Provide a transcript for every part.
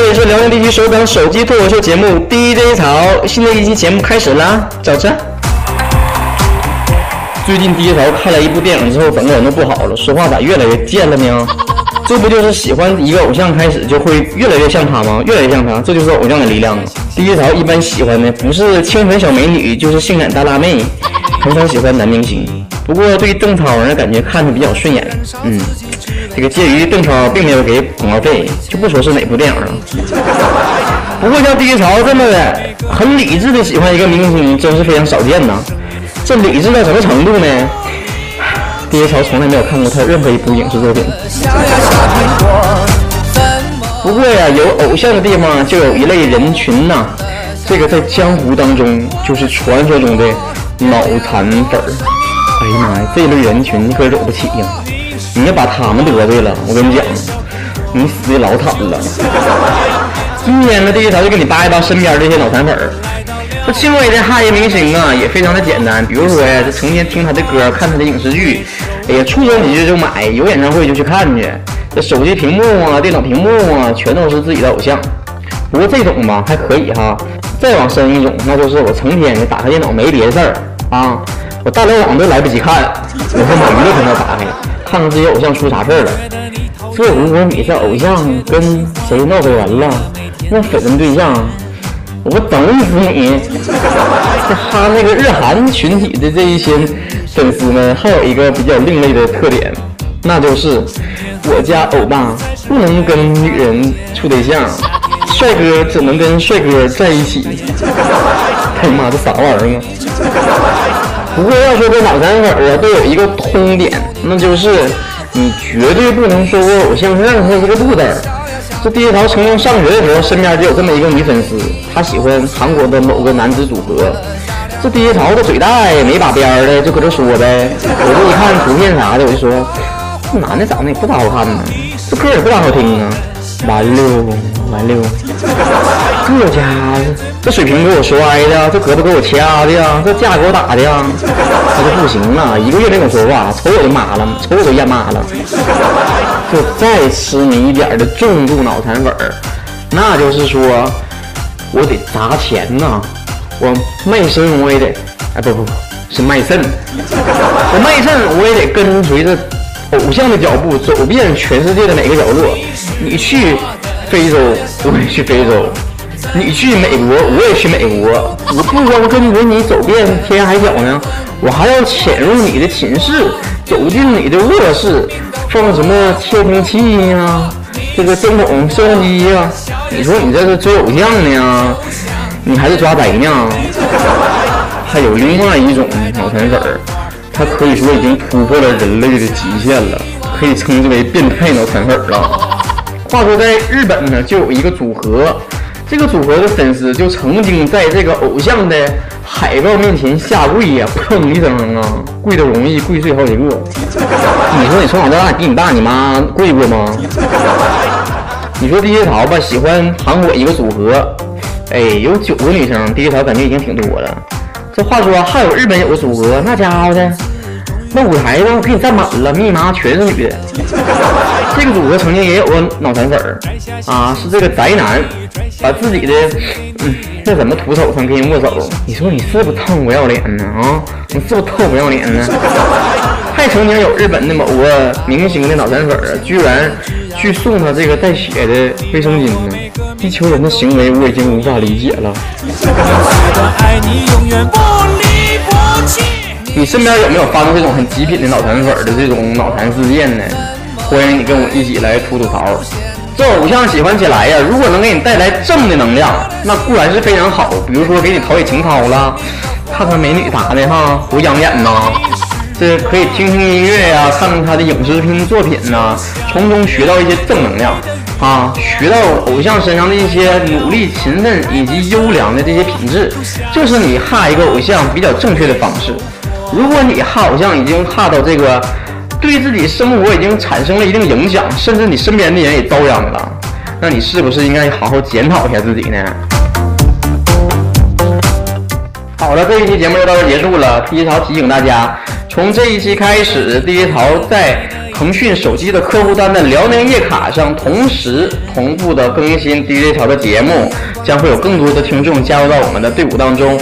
这里是辽宁地区首档手机脱口秀节目 DJ 潮，新的一期节目开始啦，早晨。最近 DJ 潮看了一部电影之后，整个人都不好了，说话咋越来越贱了呢？这不就是喜欢一个偶像开始就会越来越像他吗？越来越像他，这就是偶像的力量。DJ 潮一般喜欢的不是清纯小美女，就是性感大辣妹，很少喜欢男明星。不过对邓超呢，感觉看着比较顺眼。嗯，这个介于邓超并没有给广告费，就不说是哪部电影了。不过像低潮这么的很理智的喜欢一个明星，真是非常少见呐。这理智到什么程度呢低潮从来没有看过他任何一部影视作品。不过呀，有偶像的地方就有一类人群呐，这个在江湖当中就是传说中的脑残粉儿。哎呀妈呀，这类人群你可惹不起呀！你要把他们得罪了，我跟你讲，你死的老惨了。今天呢，第一条就给你扒一扒身边这些脑残粉儿。这轻微的哈人明星啊，也非常的简单。比如说呀，这成天听他的歌，看他的影视剧，哎呀，触手你就就买，有演唱会就去看去。这手机屏幕啊，电脑屏幕啊，全都是自己的偶像。不过这种吧还可以哈，再往深一种，那就是我成天打开电脑没别的事儿啊。我大连网都来不及看，我他妈娱乐频道打开，看看这些偶像出啥事儿了。这如果你是偶像跟谁闹绯闻了，那绯闻对象，我整死你！他那个日韩群体的这一些粉丝们，还有一个比较另类的特点，那就是我家欧巴不能跟女人处对象，帅哥只能跟帅哥在一起。哎呀妈，这啥玩意儿啊？不过要说这脑残粉啊，都有一个通点，那就是你绝对不能说我偶像是任何一个路子。这第一条曾经上学的时候，身边就有这么一个女粉丝，她喜欢韩国的某个男子组合。这第一条的嘴大也没把边儿的，就搁这说呗。我这一看图片啥的，我就说这男的长得也不咋好看呢，这歌也不咋好听啊。完了，完了，这家伙这水平给我摔的，这胳膊给我掐的呀，这架给我打的呀，他就不行了，一个月没跟我说话，瞅我都麻了，瞅我都厌骂了。就再痴迷一点的重度脑残粉儿，那就是说我得砸钱呐，我卖身我也得，哎不不不是卖肾，我卖肾我也得跟随着。偶像的脚步走遍全世界的每个角落，你去非洲，我也去非洲；你去美国，我也去美国。我不光跟着你走遍天涯海角呢，我还要潜入你的寝室，走进你的卧室，放什么窃听器呀，这个针孔摄像机呀？你说你这是追偶像呢，你还是抓贼呢？还有另外一种脑残粉儿。他可以说已经突破了人类的极限了，可以称之为变态脑残粉了。话说在日本呢，就有一个组合，这个组合的粉丝就曾经在这个偶像的海报面前下跪呀，砰一声啊，跪的容易跪碎好几个。你说你从小到大比你爸你妈跪过吗？你说第一桃吧，喜欢韩国一个组合，哎，有九个女生，第一桃感觉已经挺多了。这话说还有日本有个组合，那家伙的，那舞台上给你占满了，密码全是女的。这个组合曾经也有个脑残粉儿啊，是这个宅男，把自己的嗯那怎么徒手上给人握手？你说你是不是臭不要脸呢？啊，你是不是臭不要脸呢？还曾经有日本的某个明星的脑残粉儿，居然去送他这个带血的卫生巾呢。地球人的行为我已经无法理解了。你身边有没有发生这种很极品的脑残粉的这种脑残事件呢？欢迎你跟我一起来吐吐槽。这偶像喜欢起来呀，如果能给你带来正的能量，那固然是非常好。比如说给你陶冶情操了，看看美女啥的哈，多养眼呐。这可以听听音乐呀，看看他的影视作品呐，从中学到一些正能量。啊，学到偶像身上的一些努力、勤奋以及优良的这些品质，这是你哈一个偶像比较正确的方式。如果你哈偶像已经哈到这个对自己生活已经产生了一定影响，甚至你身边的人也遭殃了，那你是不是应该好好检讨一下自己呢？好了，这一期节目就到这结束了。第一条提醒大家，从这一期开始，第一条在。腾讯手机的客户端的辽宁夜卡上同时同步的更新 DJ 潮的节目，将会有更多的听众加入到我们的队伍当中。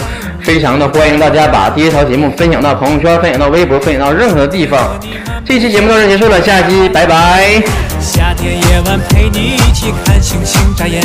非常的欢迎大家把第一条节目分享到朋友圈，分享到微博，分享到任何地方。这期节目到这结束了，下期拜拜。夏天夜晚陪你一起看星星眨眼。